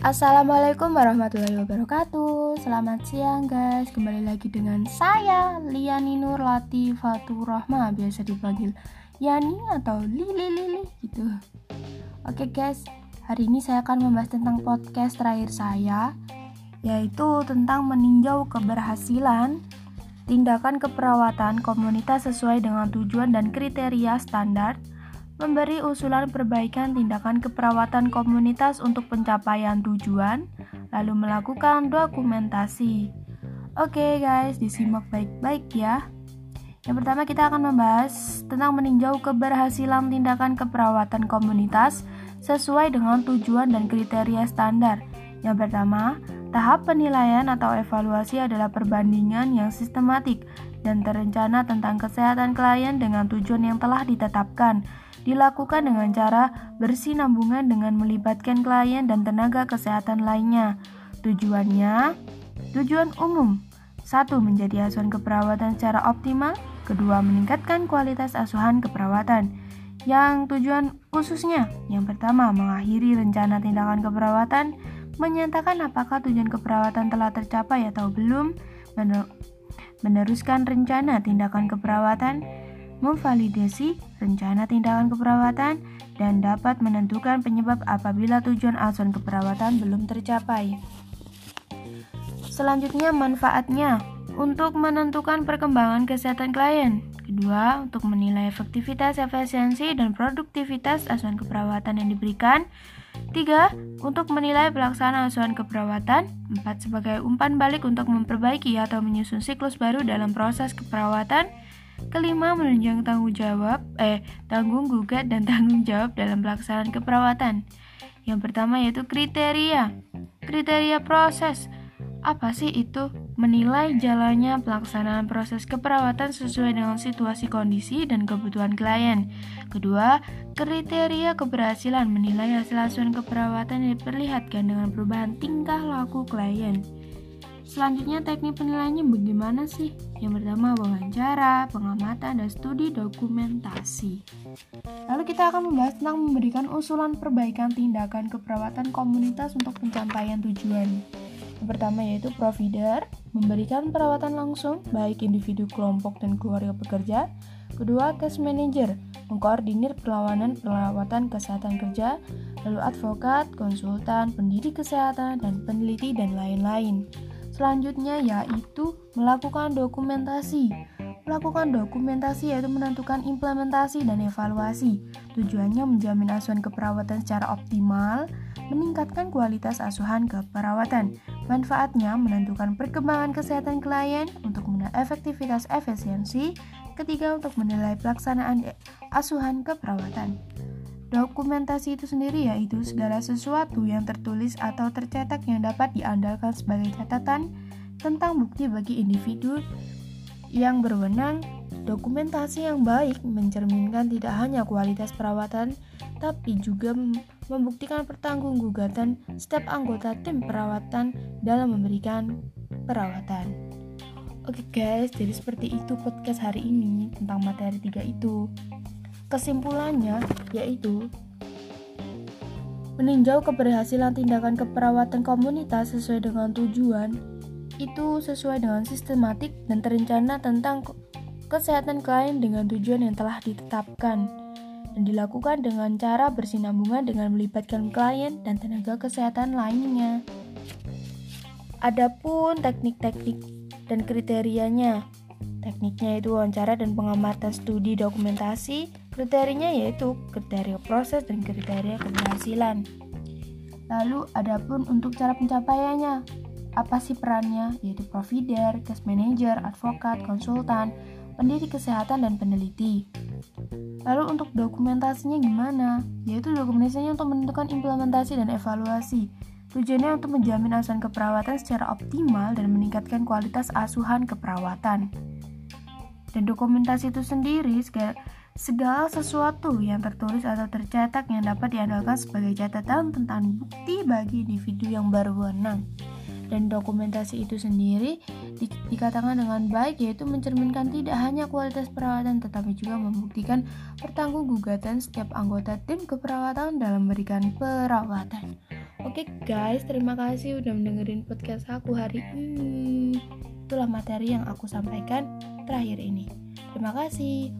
Assalamualaikum warahmatullahi wabarakatuh. Selamat siang guys. Kembali lagi dengan saya Liani Nur Latifatur Rahma Biasa dipanggil Yani atau Lili Lili gitu. Oke guys. Hari ini saya akan membahas tentang podcast terakhir saya Yaitu tentang meninjau keberhasilan Tindakan keperawatan komunitas sesuai dengan tujuan dan kriteria standar memberi usulan perbaikan tindakan keperawatan komunitas untuk pencapaian tujuan, lalu melakukan dokumentasi. Oke guys, disimak baik-baik ya. Yang pertama kita akan membahas tentang meninjau keberhasilan tindakan keperawatan komunitas sesuai dengan tujuan dan kriteria standar. Yang pertama, tahap penilaian atau evaluasi adalah perbandingan yang sistematik dan terencana tentang kesehatan klien dengan tujuan yang telah ditetapkan dilakukan dengan cara bersinambungan dengan melibatkan klien dan tenaga kesehatan lainnya. Tujuannya, tujuan umum. Satu, menjadi asuhan keperawatan secara optimal. Kedua, meningkatkan kualitas asuhan keperawatan. Yang tujuan khususnya, yang pertama, mengakhiri rencana tindakan keperawatan, menyatakan apakah tujuan keperawatan telah tercapai atau belum, meneruskan rencana tindakan keperawatan, memvalidasi rencana tindakan keperawatan, dan dapat menentukan penyebab apabila tujuan asuhan keperawatan belum tercapai. Selanjutnya, manfaatnya untuk menentukan perkembangan kesehatan klien. Kedua, untuk menilai efektivitas, efisiensi, dan produktivitas asuhan keperawatan yang diberikan. Tiga, untuk menilai pelaksanaan asuhan keperawatan. Empat, sebagai umpan balik untuk memperbaiki atau menyusun siklus baru dalam proses keperawatan. Kelima, menunjang tanggung jawab, eh, tanggung gugat dan tanggung jawab dalam pelaksanaan keperawatan. Yang pertama yaitu kriteria. Kriteria proses. Apa sih itu? Menilai jalannya pelaksanaan proses keperawatan sesuai dengan situasi kondisi dan kebutuhan klien. Kedua, kriteria keberhasilan menilai hasil asuhan keperawatan yang diperlihatkan dengan perubahan tingkah laku klien. Selanjutnya teknik penilaiannya bagaimana sih? Yang pertama wawancara, pengamatan, dan studi dokumentasi. Lalu kita akan membahas tentang memberikan usulan perbaikan tindakan keperawatan komunitas untuk pencapaian tujuan. Yang pertama yaitu provider, memberikan perawatan langsung baik individu, kelompok, dan keluarga pekerja. Kedua, case manager, mengkoordinir perlawanan perawatan kesehatan kerja. Lalu advokat, konsultan, pendidik kesehatan, dan peneliti, dan lain-lain. Selanjutnya yaitu melakukan dokumentasi. Melakukan dokumentasi yaitu menentukan implementasi dan evaluasi. Tujuannya menjamin asuhan keperawatan secara optimal, meningkatkan kualitas asuhan keperawatan. Manfaatnya menentukan perkembangan kesehatan klien untuk menilai efektivitas efisiensi. Ketiga untuk menilai pelaksanaan asuhan keperawatan. Dokumentasi itu sendiri yaitu segala sesuatu yang tertulis atau tercetak yang dapat diandalkan sebagai catatan tentang bukti bagi individu yang berwenang. Dokumentasi yang baik mencerminkan tidak hanya kualitas perawatan, tapi juga membuktikan pertanggunggugatan setiap anggota tim perawatan dalam memberikan perawatan. Oke guys, jadi seperti itu podcast hari ini tentang materi tiga itu. Kesimpulannya yaitu meninjau keberhasilan tindakan keperawatan komunitas sesuai dengan tujuan itu sesuai dengan sistematik dan terencana tentang kesehatan klien dengan tujuan yang telah ditetapkan dan dilakukan dengan cara bersinambungan dengan melibatkan klien dan tenaga kesehatan lainnya. Adapun teknik-teknik dan kriterianya, tekniknya itu wawancara dan pengamatan studi dokumentasi, Kriterianya yaitu kriteria proses dan kriteria keberhasilan. Lalu adapun untuk cara pencapaiannya, apa sih perannya? Yaitu provider, case manager, advokat, konsultan, pendidik kesehatan dan peneliti. Lalu untuk dokumentasinya gimana? Yaitu dokumentasinya untuk menentukan implementasi dan evaluasi. Tujuannya untuk menjamin asuhan keperawatan secara optimal dan meningkatkan kualitas asuhan keperawatan. Dan dokumentasi itu sendiri segala sesuatu yang tertulis atau tercetak yang dapat diandalkan sebagai catatan tentang bukti bagi individu yang berwenang. Dan dokumentasi itu sendiri di, dikatakan dengan baik yaitu mencerminkan tidak hanya kualitas perawatan tetapi juga membuktikan pertanggunggugan setiap anggota tim keperawatan dalam memberikan perawatan. Oke guys, terima kasih udah mendengerin podcast aku hari ini. Itulah materi yang aku sampaikan terakhir ini. Terima kasih.